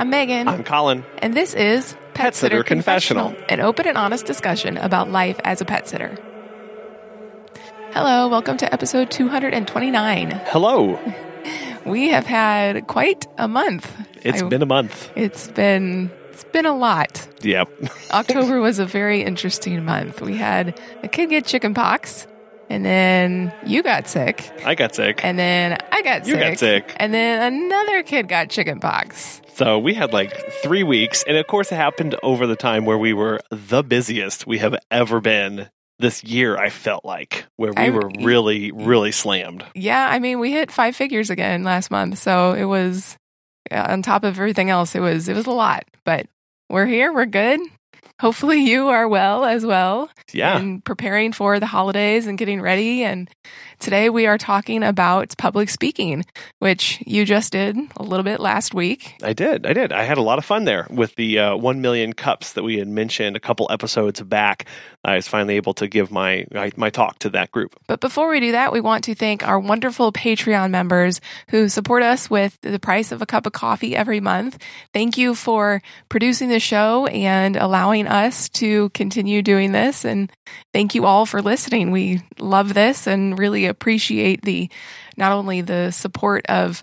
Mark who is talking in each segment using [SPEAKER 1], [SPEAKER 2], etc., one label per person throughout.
[SPEAKER 1] I'm Megan.
[SPEAKER 2] I'm Colin.
[SPEAKER 1] and this is Pet,
[SPEAKER 2] Sitter Confessional.
[SPEAKER 1] an open and honest discussion about life as a pet sitter. Hello, welcome to episode 229.
[SPEAKER 2] Hello.
[SPEAKER 1] We have had quite a month.
[SPEAKER 2] It's
[SPEAKER 1] I-
[SPEAKER 2] been a month.
[SPEAKER 1] it's been it's been a lot.
[SPEAKER 2] Yep.
[SPEAKER 1] October was a very interesting month. We had a kid get chicken pox, and then you got sick,
[SPEAKER 2] I got sick.
[SPEAKER 1] and then I got sick.
[SPEAKER 2] You
[SPEAKER 1] sick,
[SPEAKER 2] got sick.
[SPEAKER 1] and then another kid got chicken pox.
[SPEAKER 2] So we had like three weeks. And of course, it happened over the time where we were the busiest we have ever been this year, I felt like, where we
[SPEAKER 1] I-
[SPEAKER 2] were really, really slammed.
[SPEAKER 1] Yeah, I mean, we hit five figures again last month, so it was on top of everything else. It was it was a lot, but we're here. We're good. Hopefully, you are well as well.
[SPEAKER 2] Yeah.
[SPEAKER 1] and preparing for the holidays and getting ready. And today we are talking about public speaking, which you just did a little bit last week.
[SPEAKER 2] I did. I did. I had a lot of fun there with the uh, 1 million cups that we had mentioned a couple episodes back. I was finally able to give my, my, talk to that group.
[SPEAKER 1] But before we do that, we want to thank our wonderful Patreon members who support us with the price of a cup of coffee every month. Thank you for producing the show and allowing us to continue doing this. And thank you all for listening. We love this and really appreciate the not only the support of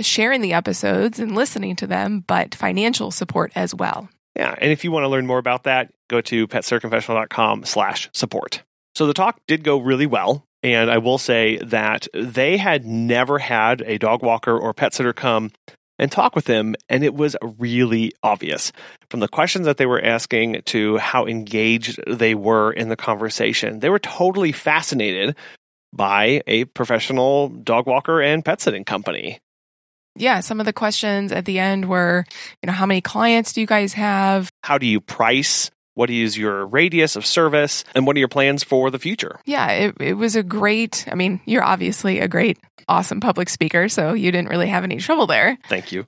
[SPEAKER 1] sharing the episodes and listening to them, but financial support as well.
[SPEAKER 2] Yeah, and if you want to learn more about that, go to petsitterconfessional.com slash support. So the talk did go really well, and I will say that they had never had a dog walker or pet sitter come and talk with them, and it was really obvious from the questions that they were asking to how engaged they were in the conversation. They were totally fascinated by a professional dog walker and pet sitting company.
[SPEAKER 1] Yeah, some of the questions at the end were, you know, how many clients do you guys have?
[SPEAKER 2] How do you price? What is your radius of service? And what are your plans for the future?
[SPEAKER 1] Yeah, it, it was a great, I mean, you're obviously a great, awesome public speaker, so you didn't really have any trouble there.
[SPEAKER 2] Thank you.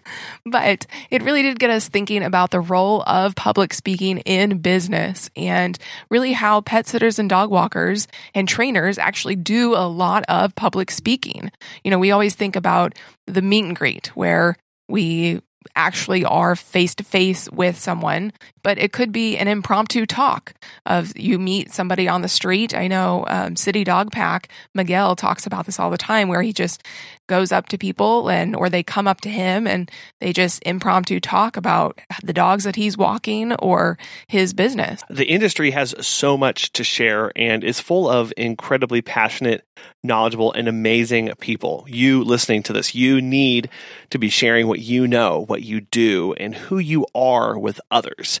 [SPEAKER 1] but it really did get us thinking about the role of public speaking in business and really how pet sitters and dog walkers and trainers actually do a lot of public speaking. You know, we always think about the meet and greet where we actually are face to face with someone, but it could be an impromptu talk of you meet somebody on the street. I know um, City Dog Pack Miguel talks about this all the time, where he just goes up to people and or they come up to him and they just impromptu talk about the dogs that he's walking or his business.
[SPEAKER 2] The industry has so much to share and is full of incredibly passionate, knowledgeable, and amazing people. You listening to this, you need to be sharing what you know, what you do, and who you are with others.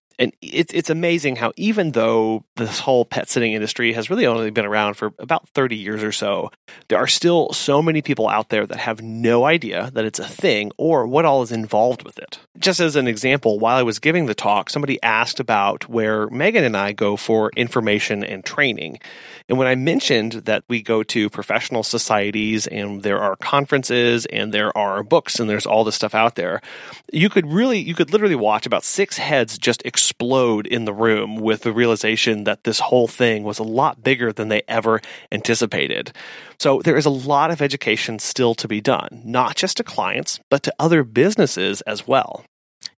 [SPEAKER 2] And it's it's amazing how even though this whole pet sitting industry has really only been around for about 30 years or so, there are still so many people out there that have no idea that it's a thing or what all is involved with it. Just as an example, while I was giving the talk, somebody asked about where Megan and I go for information and training. And when I mentioned that we go to professional societies and there are conferences and there are books and there's all this stuff out there, you could really, you could literally watch about six heads just explode in the room with the realization that this whole thing was a lot bigger than they ever anticipated. So there is a lot of education still to be done, not just to clients, but to other businesses as well.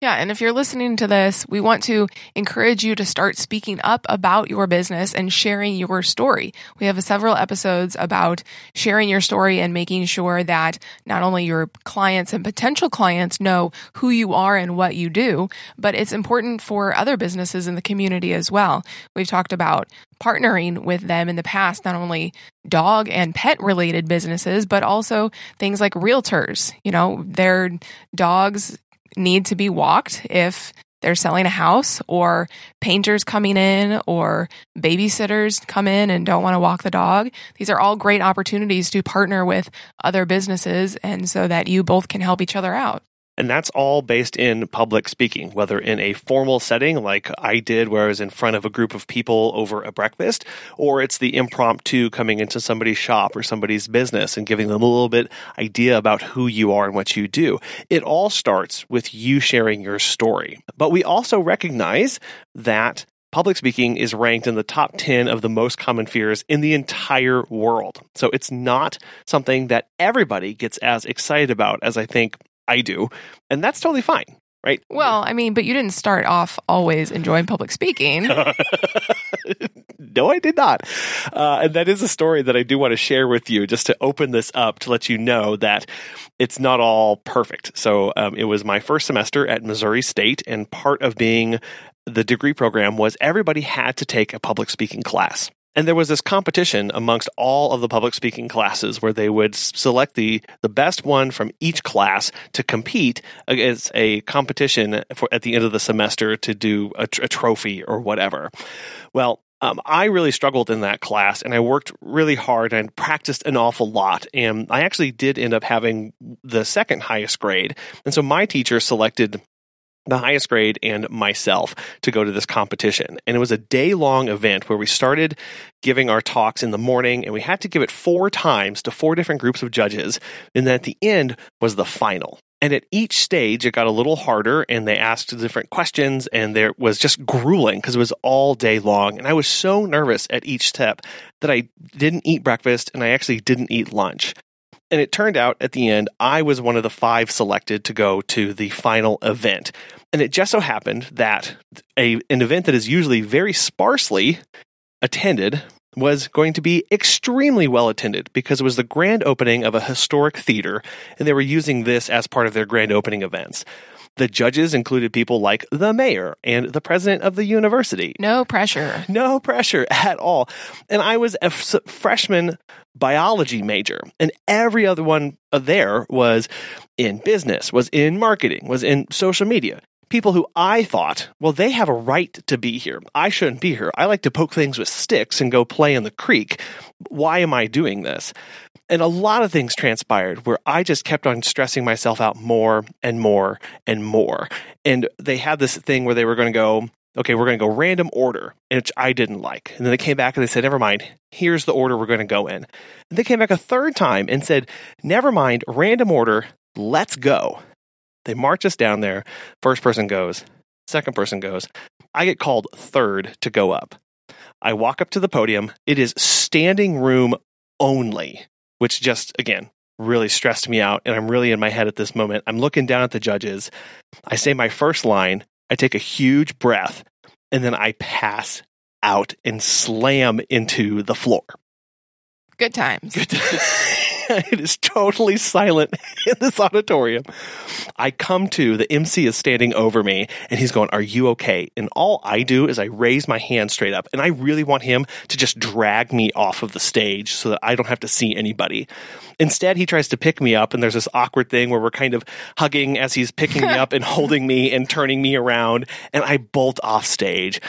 [SPEAKER 1] Yeah, and if you're listening to this, we want to encourage you to start speaking up about your business and sharing your story. We have several episodes about sharing your story and making sure that not only your clients and potential clients know who you are and what you do, but it's important for other businesses in the community as well. We've talked about partnering with them in the past, not only dog and pet related businesses, but also things like realtors. You know, their dogs need to be walked if they're selling a house or painters coming in or babysitters come in and don't want to walk the dog. These are all great opportunities to partner with other businesses and so that you both can help each other out.
[SPEAKER 2] And that's all based in public speaking, whether in a formal setting like I did, where I was in front of a group of people over a breakfast, or it's the impromptu coming into somebody's shop or somebody's business and giving them a little bit idea about who you are and what you do. It all starts with you sharing your story. But we also recognize that public speaking is ranked in the top 10 of the most common fears in the entire world. So it's not something that everybody gets as excited about as I think I do, and that's totally fine, right?
[SPEAKER 1] Well, I mean, but you didn't start off always enjoying public speaking.
[SPEAKER 2] no, I did not. Uh, and that is a story that I do want to share with you just to open this up to let you know that it's not all perfect. So um, it was my first semester at Missouri State, and part of being the degree program was everybody had to take a public speaking class. And there was this competition amongst all of the public speaking classes where they would select the, the best one from each class to compete against a competition for at the end of the semester to do a, a trophy or whatever. Well, um, I really struggled in that class and I worked really hard and practiced an awful lot. And I actually did end up having the second highest grade. And so my teacher selected the highest grade and myself to go to this competition. And it was a day long event where we started giving our talks in the morning and we had to give it four times to four different groups of judges. And then at the end was the final. And at each stage, it got a little harder and they asked different questions and there was just grueling because it was all day long. And I was so nervous at each step that I didn't eat breakfast and I actually didn't eat lunch. And it turned out at the end, I was one of the five selected to go to the final event. And it just so happened that a, an event that is usually very sparsely attended was going to be extremely well attended because it was the grand opening of a historic theater, and they were using this as part of their grand opening events. The judges included people like the mayor and the president of the university.
[SPEAKER 1] No pressure.
[SPEAKER 2] No pressure at all. And I was a f- freshman biology major, and every other one there was in business, was in marketing, was in social media people who I thought, well, they have a right to be here. I shouldn't be here. I like to poke things with sticks and go play in the creek. Why am I doing this? And a lot of things transpired where I just kept on stressing myself out more and more and more. And they had this thing where they were going to go, okay, we're going to go random order, which I didn't like. And then they came back and they said, never mind, here's the order we're going to go in. And they came back a third time and said, never mind, random order, let's go. They march us down there. First person goes, second person goes. I get called third to go up. I walk up to the podium. It is standing room only, which just, again, really stressed me out. And I'm really in my head at this moment. I'm looking down at the judges. I say my first line. I take a huge breath and then I pass out and slam into the floor.
[SPEAKER 1] Good times.
[SPEAKER 2] Good it is totally silent in this auditorium. I come to, the MC is standing over me and he's going, Are you okay? And all I do is I raise my hand straight up and I really want him to just drag me off of the stage so that I don't have to see anybody. Instead, he tries to pick me up and there's this awkward thing where we're kind of hugging as he's picking me up and holding me and turning me around and I bolt off stage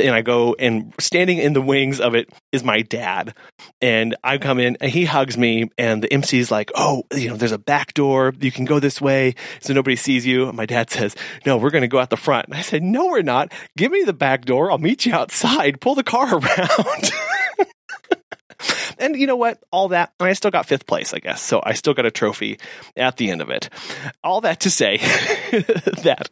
[SPEAKER 2] and I go and standing in the wings of it is my dad. And I come in and he hugs me and the MC is like, Oh, you know, there's a back door. You can go this way so nobody sees you. And my dad says, No, we're going to go out the front. And I said, No, we're not. Give me the back door. I'll meet you outside. Pull the car around. and you know what? All that, I still got fifth place, I guess. So I still got a trophy at the end of it. All that to say that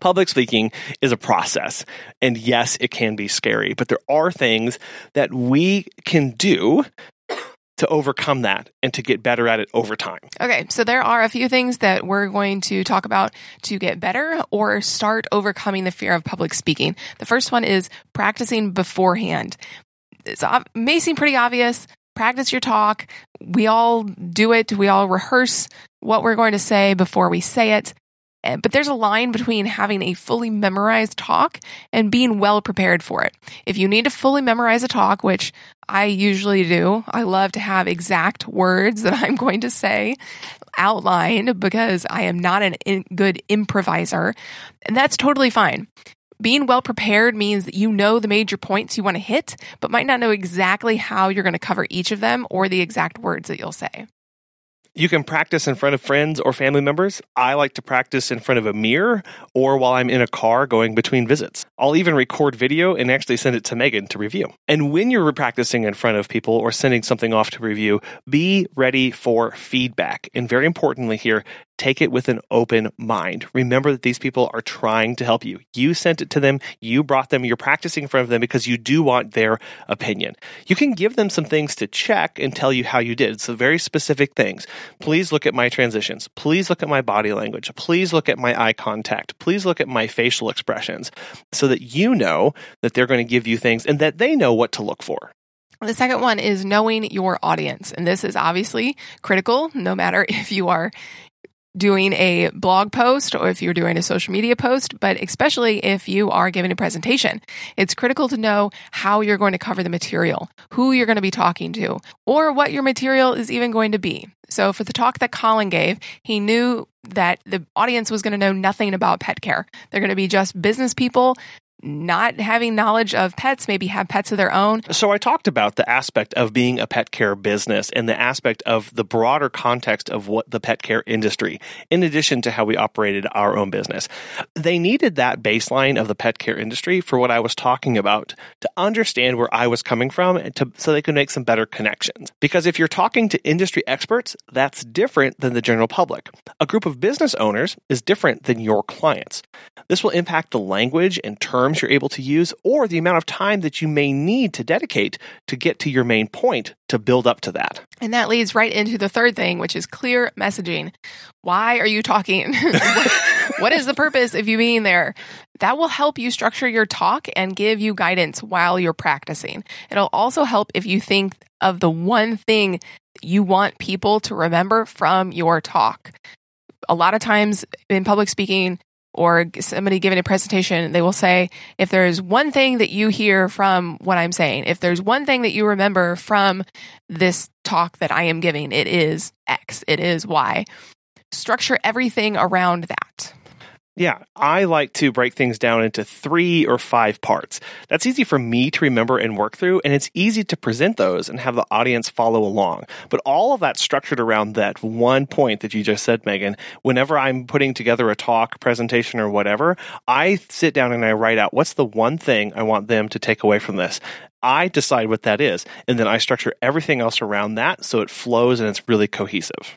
[SPEAKER 2] public speaking is a process. And yes, it can be scary, but there are things that we can do to overcome that and to get better at it over time.
[SPEAKER 1] Okay, so there are a few things that we're going to talk about to get better or start overcoming the fear of public speaking. The first one is practicing beforehand. It may seem pretty obvious. Practice your talk. We all do it. We all rehearse what we're going to say before we say it. Eh, but there's a line between having a fully memorized talk and being well prepared for it. If you need to fully memorize a talk, which I usually do, I love to have exact words that I'm going to say outlined because I am not a in- good improviser. And that's totally fine. Being well prepared means that you know the major points you want to hit, but might not know exactly how you're going to cover each of them or the exact words that you'll say.
[SPEAKER 2] You can practice in front of friends or family members. I like to practice in front of a mirror or while I'm in a car going between visits. I'll even record video and actually send it to Megan to review. And when you're practicing in front of people or sending something off to review, be ready for feedback. And very importantly here, take it with an open mind. Remember that these people are trying to help you. You sent it to them, you brought them, you're practicing in front of them because you do want their opinion. You can give them some things to check and tell you how you did. So, very specific things. Please look at my transitions. Please look at my body language. Please look at my eye contact. Please look at my facial expressions so that you know that they're going to give you things and that they know what to look for.
[SPEAKER 1] The second one is knowing your audience. And this is obviously critical no matter if you are doing a blog post or if you're doing a social media post, but especially if you are giving a presentation. It's critical to know how you're going to cover the material, who you're going to be talking to, or what your material is even going to be. So for the talk that Colin gave, he knew that the audience was going to know nothing about pet care. They're going to be just business people not having knowledge of pets, maybe have pets of their own.
[SPEAKER 2] So I talked about the aspect of being a pet care business and the aspect of the broader context of what the pet care industry, in addition to how we operated our own business. They needed that baseline of the pet care industry for what I was talking about to understand where I was coming from and to, so they could make some better connections. Because if you're talking to industry experts, that's different than the general public. A group of business owners is different than your clients. This will impact the language and terms you're able to use or the amount of time that you may need to dedicate to get to your main point to build up to that.
[SPEAKER 1] And that leads right into the third thing, which is clear messaging. Why are you talking? what is the purpose of you being there? That will help you structure your talk and give you guidance while you're practicing. It'll also help if you think of the one thing you want people to remember from your talk. A lot of times in public speaking, or somebody giving a presentation, they will say, if there's one thing that you hear from what I'm saying, if there's one thing that you remember from this talk that I am giving, it is X, it is Y. Structure everything around that.
[SPEAKER 2] Yeah, I like to break things down into three or five parts. That's easy for me to remember and work through, and it's easy to present those and have the audience follow along. But all of that's structured around that one point that you just said, Megan. Whenever I'm putting together a talk, presentation, or whatever, I sit down and I write out what's the one thing I want them to take away from this. I decide what that is, and then I structure everything else around that so it flows and it's really cohesive.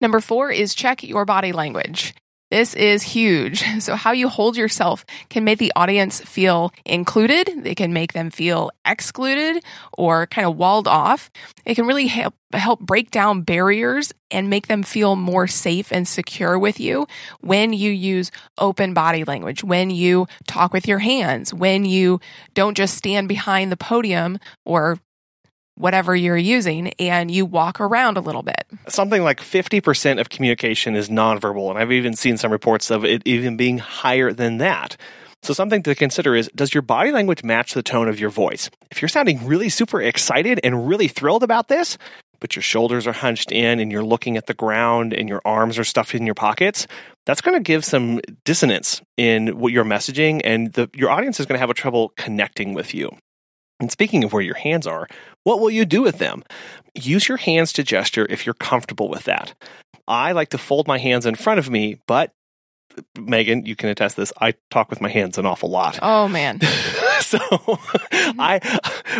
[SPEAKER 1] Number four is check your body language. This is huge. So, how you hold yourself can make the audience feel included. They can make them feel excluded or kind of walled off. It can really help, help break down barriers and make them feel more safe and secure with you when you use open body language, when you talk with your hands, when you don't just stand behind the podium or whatever you're using and you walk around a little bit.
[SPEAKER 2] Something like 50% of communication is nonverbal. And I've even seen some reports of it even being higher than that. So, something to consider is does your body language match the tone of your voice? If you're sounding really super excited and really thrilled about this, but your shoulders are hunched in and you're looking at the ground and your arms are stuffed in your pockets, that's going to give some dissonance in what you're messaging, and the, your audience is going to have a trouble connecting with you. And speaking of where your hands are, what will you do with them? Use your hands to gesture if you're comfortable with that. I like to fold my hands in front of me, but Megan, you can attest this. I talk with my hands an awful lot.
[SPEAKER 1] Oh man.
[SPEAKER 2] so I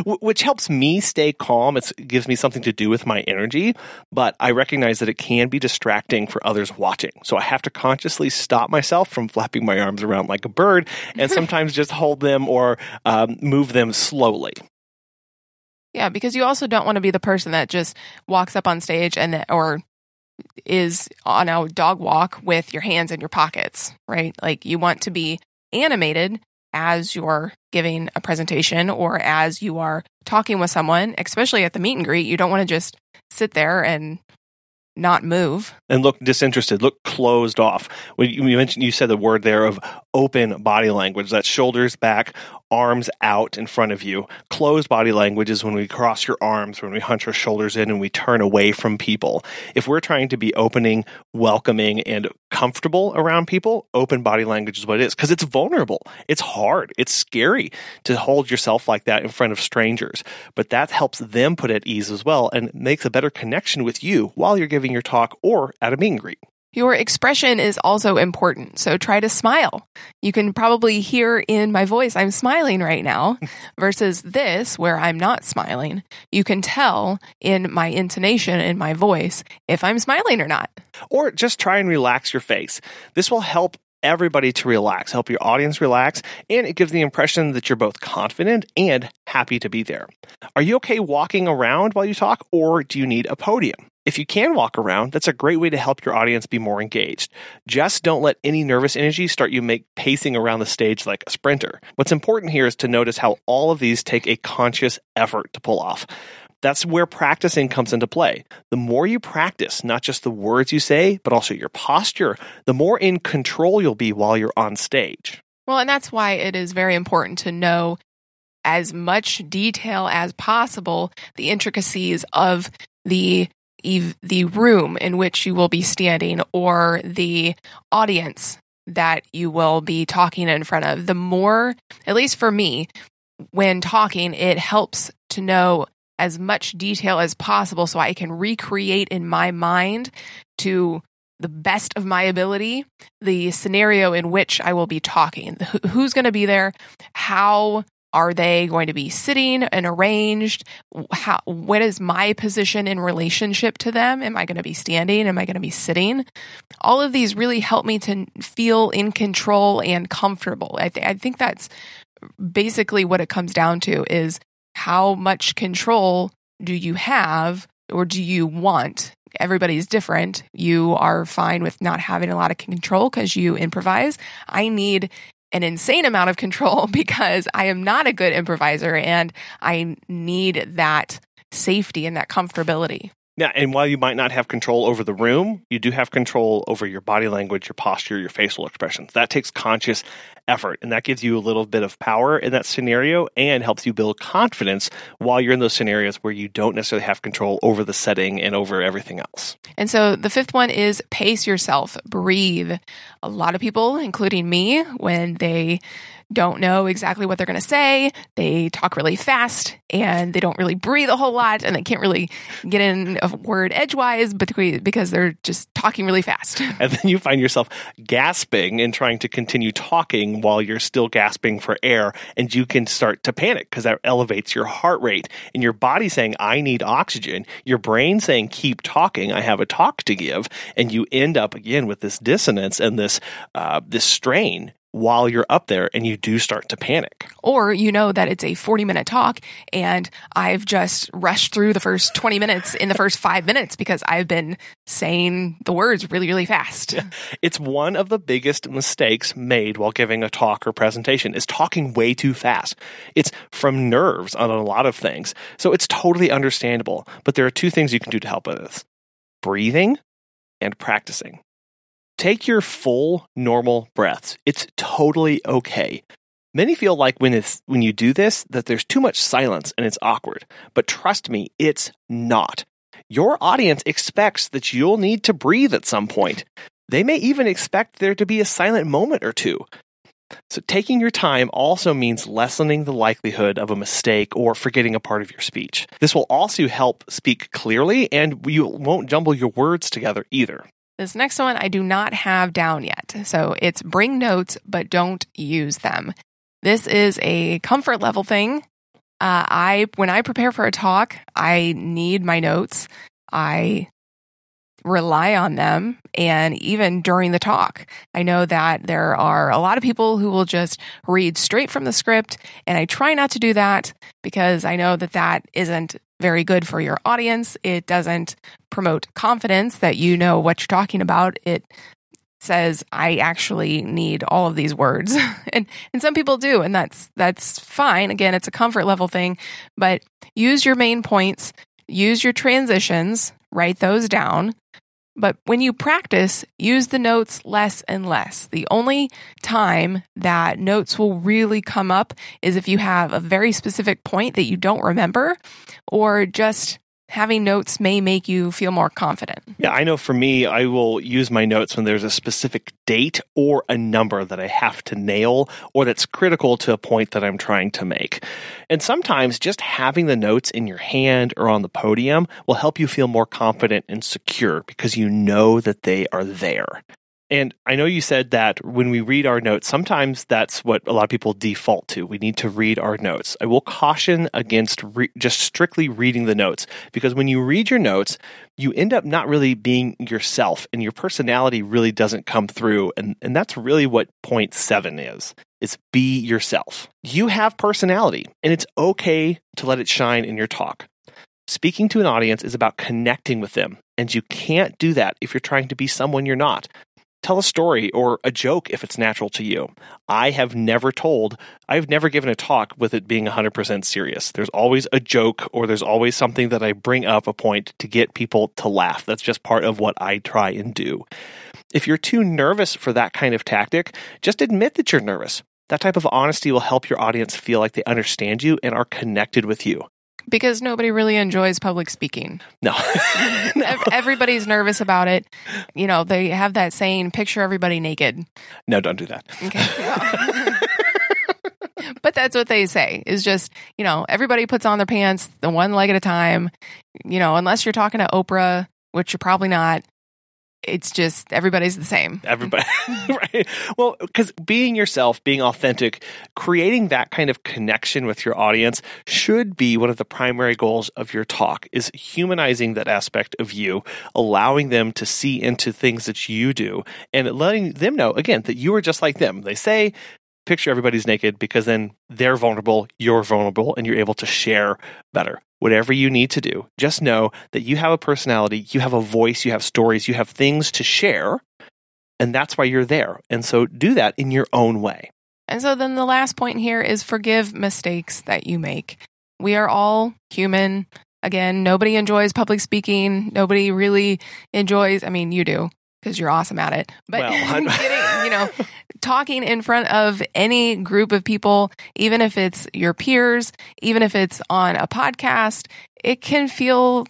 [SPEAKER 2] which helps me stay calm. It gives me something to do with my energy, but I recognize that it can be distracting for others watching. So I have to consciously stop myself from flapping my arms around like a bird and sometimes just hold them or um, move them slowly.
[SPEAKER 1] Yeah, because you also don't want to be the person that just walks up on stage and or is on a dog walk with your hands in your pockets, right? Like you want to be animated as you're giving a presentation or as you are talking with someone, especially at the meet and greet. You don't want to just sit there and not move
[SPEAKER 2] and look disinterested look closed off when you mentioned you said the word there of open body language that's shoulders back arms out in front of you. Closed body language is when we cross your arms, when we hunch our shoulders in and we turn away from people. If we're trying to be opening, welcoming, and comfortable around people, open body language is what it is because it's vulnerable. It's hard. It's scary to hold yourself like that in front of strangers. But that helps them put at ease as well and makes a better connection with you while you're giving your talk or at a meet and greet.
[SPEAKER 1] Your expression is also important, so try to smile. You can probably hear in my voice I'm smiling right now versus this where I'm not smiling. You can tell in my intonation in my voice if I'm smiling or not.
[SPEAKER 2] Or just try and relax your face. This will help everybody to relax, help your audience relax, and it gives the impression that you're both confident and happy to be there. Are you okay walking around while you talk, or do you need a podium? If you can walk around, that's a great way to help your audience be more engaged. Just don't let any nervous energy start you make pacing around the stage like a sprinter. What's important here is to notice how all of these take a conscious effort to pull off. That's where practicing comes into play. The more you practice, not just the words you say, but also your posture, the more in control you'll be while you're on stage.
[SPEAKER 1] Well, and that's why it is very important to know as much detail as possible the intricacies of the the room in which you will be standing or the audience that you will be talking in front of. The more, at least for me, when talking, it helps to know as much detail as possible so I can recreate in my mind to the best of my ability the scenario in which I will be talking. Who's going to be there? How are they going to be sitting and arranged? How, what is my position in relationship to them? Am I going to be standing? Am I going to be sitting? All of these really help me to feel in control and comfortable. I, th- I think that's basically what it comes down to is how much control do you have or do you want? Everybody's different. You are fine with not having a lot of control because you improvise. I need an insane amount of control because I am not a good improviser and I need that safety and that comfortability.
[SPEAKER 2] Yeah, and while you might not have control over the room, you do have control over your body language, your posture, your facial expressions. That takes conscious effort, and that gives you a little bit of power in that scenario and helps you build confidence while you're in those scenarios where you don't necessarily have control over the setting and over everything else.
[SPEAKER 1] And so the fifth one is pace yourself, breathe. A lot of people, including me, when they don't know exactly what they're going to say. They talk really fast and they don't really breathe a whole lot and they can't really get in a word edgewise because they're just talking really fast.
[SPEAKER 2] And then you find yourself gasping and trying to continue talking while you're still gasping for air and you can start to panic because that elevates your heart rate and your body saying I need oxygen, your brain saying keep talking, I have a talk to give and you end up again with this dissonance and this uh, this strain while you're up there and you do start to panic.
[SPEAKER 1] Or you know that it's a 40 minute talk and I've just rushed through the first 20 minutes in the first five minutes because I've been saying the words really, really fast.
[SPEAKER 2] It's one of the biggest mistakes made while giving a talk or presentation is talking way too fast. It's from nerves on a lot of things. So it's totally understandable. But there are two things you can do to help with this breathing and practicing. Take your full normal breaths. It's totally okay. Many feel like when it's when you do this that there's too much silence and it's awkward. But trust me, it's not. Your audience expects that you'll need to breathe at some point. They may even expect there to be a silent moment or two. So, taking your time also means lessening the likelihood of a mistake or forgetting a part of your speech. This will also help speak clearly and you won't jumble your words together either.
[SPEAKER 1] This next one I do not have down yet. So it's bring notes, but don't use them. This is a comfort level thing. Uh, I when I prepare for a talk, I need my notes. I rely on them and even during the talk. I know that there are a lot of people who will just read straight from the script and I try not to do that because I know that that isn't very good for your audience. It doesn't promote confidence that you know what you're talking about. It says I actually need all of these words. and and some people do and that's that's fine. Again, it's a comfort level thing, but use your main points, use your transitions, write those down. But when you practice, use the notes less and less. The only time that notes will really come up is if you have a very specific point that you don't remember or just having notes may make you feel more confident.
[SPEAKER 2] Yeah, I know for me, I will use my notes when there's a specific date or a number that I have to nail or that's critical to a point that I'm trying to make. And sometimes just having the notes in your hand or on the podium will help you feel more confident and secure because you know that they are there. And I know you said that when we read our notes, sometimes that's what a lot of people default to. We need to read our notes. I will caution against re- just strictly reading the notes because when you read your notes, you end up not really being yourself and your personality really doesn't come through. And, and that's really what point seven is. Is be yourself. You have personality and it's okay to let it shine in your talk. Speaking to an audience is about connecting with them, and you can't do that if you're trying to be someone you're not tell a story or a joke if it's natural to you. I have never told, I've never given a talk with it being 100% serious. There's always a joke or there's always something that I bring up a point to get people to laugh. That's just part of what I try and do. If you're too nervous for that kind of tactic, just admit that you're nervous. That type of honesty will help your audience feel like they understand you and are connected with you
[SPEAKER 1] because nobody really enjoys public speaking.
[SPEAKER 2] No.
[SPEAKER 1] Everybody's nervous about it. You know, they have that saying, picture everybody naked.
[SPEAKER 2] No, don't do that. Okay.
[SPEAKER 1] but that's what they say is just, you know, everybody puts on their pants the one leg at a time. You know, unless you're talking to Oprah, which you're probably not, it's just everybody's the same.
[SPEAKER 2] Everybody, right? Well, because being yourself, being authentic, creating that kind of connection with your audience should be one of the primary goals of your talk is humanizing that aspect of you, allowing them to see into things that you do and letting them know again that you are just like them. They say picture everybody's naked because then they're vulnerable, you're vulnerable, and you're able to share better whatever you need to do, just know that you have a personality, you have a voice, you have stories, you have things to share, and that's why you're there. And so do that in your own way.
[SPEAKER 1] And so then the last point here is forgive mistakes that you make. We are all human. Again, nobody enjoys public speaking. Nobody really enjoys, I mean, you do because you're awesome at it. But well, getting, you know, talking in front of any group of people, even if it's your peers, even if it's on a podcast, it can feel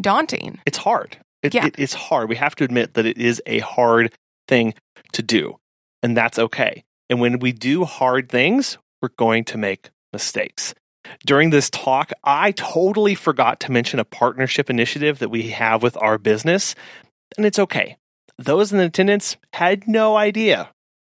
[SPEAKER 1] daunting.
[SPEAKER 2] It's hard. It, yeah. It, it's hard. We have to admit that it is a hard thing to do, and that's okay. And when we do hard things, we're going to make mistakes. During this talk, I totally forgot to mention a partnership initiative that we have with our business and it's okay. Those in attendance had no idea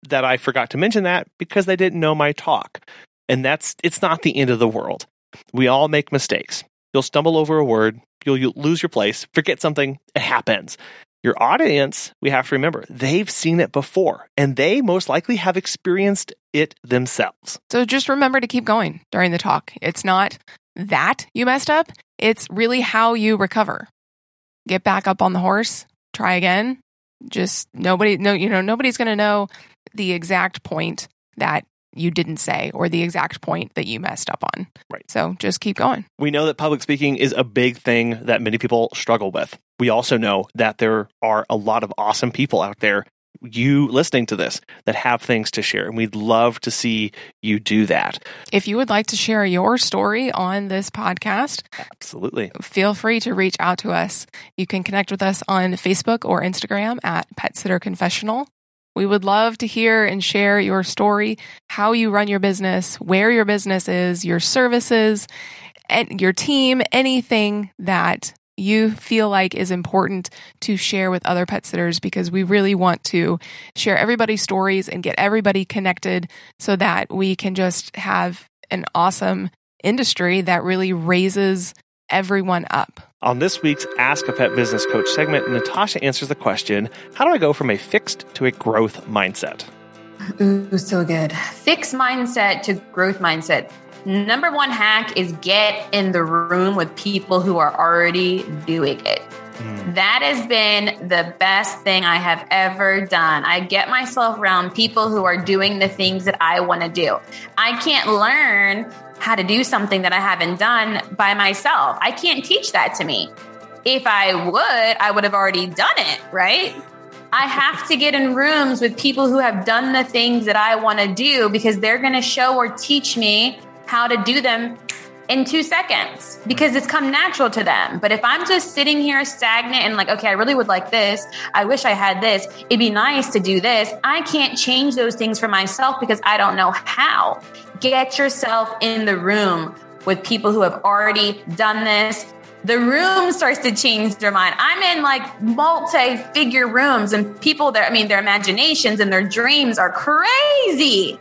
[SPEAKER 2] that I forgot to mention that because they didn't know my talk. And that's it's not the end of the world. We all make mistakes. You'll stumble over a word, you'll, you'll lose your place, forget something, it happens. Your audience, we have to remember, they've seen it before and they most likely have experienced it themselves.
[SPEAKER 1] So just remember to keep going during the talk. It's not that you messed up, it's really how you recover. Get back up on the horse, try again. Just nobody, no, you know, nobody's going to know the exact point that you didn't say or the exact point that you messed up on.
[SPEAKER 2] Right.
[SPEAKER 1] So just keep going.
[SPEAKER 2] We know that public speaking is a big thing that many people struggle with. We also know that there are a lot of awesome people out there you listening to this that have things to share. And we'd love to see you do that.
[SPEAKER 1] If you would like to share your story on this podcast,
[SPEAKER 2] absolutely.
[SPEAKER 1] Feel free to reach out to us. You can connect with us on Facebook or Instagram at Pet Sitter Confessional. We would love to hear and share your story, how you run your business, where your business is, your services, and your team, anything that you feel like is important to share with other pet sitters because we really want to share everybody's stories and get everybody connected so that we can just have an awesome industry that really raises everyone up.
[SPEAKER 2] On this week's Ask a Pet Business Coach segment, Natasha answers the question How do I go from a fixed to a growth mindset?
[SPEAKER 3] Ooh, so good. Fixed mindset to growth mindset. Number one hack is get in the room with people who are already doing it. Mm. That has been the best thing I have ever done. I get myself around people who are doing the things that I want to do. I can't learn how to do something that I haven't done by myself. I can't teach that to me. If I would, I would have already done it, right? I have to get in rooms with people who have done the things that I want to do because they're going to show or teach me how to do them in two seconds because it's come natural to them. But if I'm just sitting here stagnant and like, okay, I really would like this. I wish I had this. It'd be nice to do this. I can't change those things for myself because I don't know how. Get yourself in the room with people who have already done this. The room starts to change their mind. I'm in like multi figure rooms and people there, I mean, their imaginations and their dreams are crazy.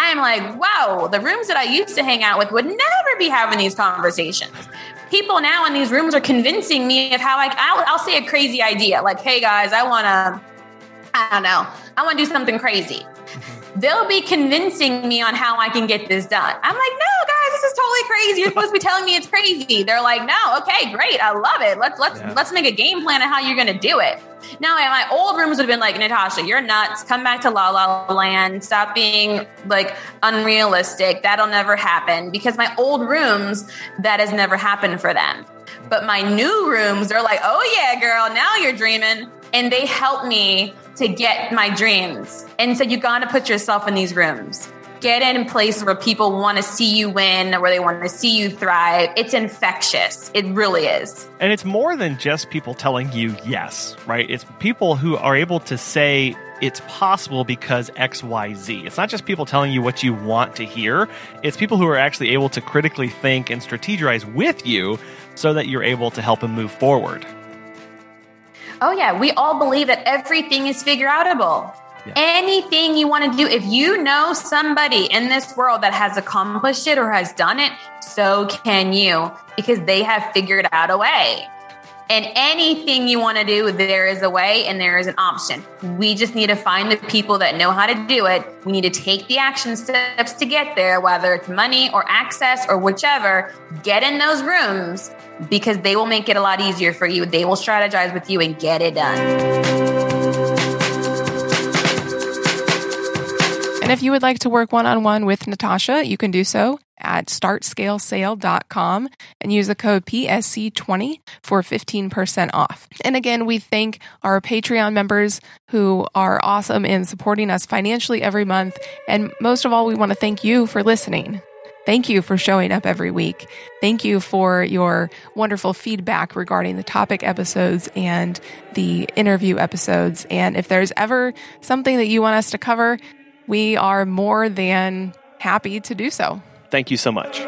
[SPEAKER 3] I'm like, wow, the rooms that I used to hang out with would never be having these conversations. People now in these rooms are convincing me of how like I'll, I'll say a crazy idea, like, hey guys, I want to, I don't know, I want to do something crazy. Mm-hmm. They'll be convincing me on how I can get this done. I'm like, no, this is totally crazy. You're supposed to be telling me it's crazy. They're like, no, okay, great, I love it. Let's let's yeah. let's make a game plan of how you're going to do it. Now, my old rooms would have been like, Natasha, you're nuts. Come back to La La Land. Stop being like unrealistic. That'll never happen. Because my old rooms, that has never happened for them. But my new rooms, they're like, oh yeah, girl, now you're dreaming. And they help me to get my dreams. And so you got to put yourself in these rooms get in places where people want to see you win, where they want to see you thrive. It's infectious. It really is.
[SPEAKER 2] And it's more than just people telling you yes, right? It's people who are able to say it's possible because XYZ. It's not just people telling you what you want to hear, it's people who are actually able to critically think and strategize with you so that you're able to help them move forward.
[SPEAKER 3] Oh, yeah. We all believe that everything is figure outable. Anything you want to do, if you know somebody in this world that has accomplished it or has done it, so can you because they have figured out a way. And anything you want to do, there is a way and there is an option. We just need to find the people that know how to do it. We need to take the action steps to get there, whether it's money or access or whichever. Get in those rooms because they will make it a lot easier for you. They will strategize with you and get it done.
[SPEAKER 1] And if you would like to work one on one with Natasha, you can do so at startscalesale.com and use the code PSC20 for 15% off. And again, we thank our Patreon members who are awesome in supporting us financially every month. And most of all, we want to thank you for listening. Thank you for showing up every week. Thank you for your wonderful feedback regarding the topic episodes and the interview episodes. And if there's ever something that you want us to cover, we are more than happy to do so.
[SPEAKER 2] Thank you so much.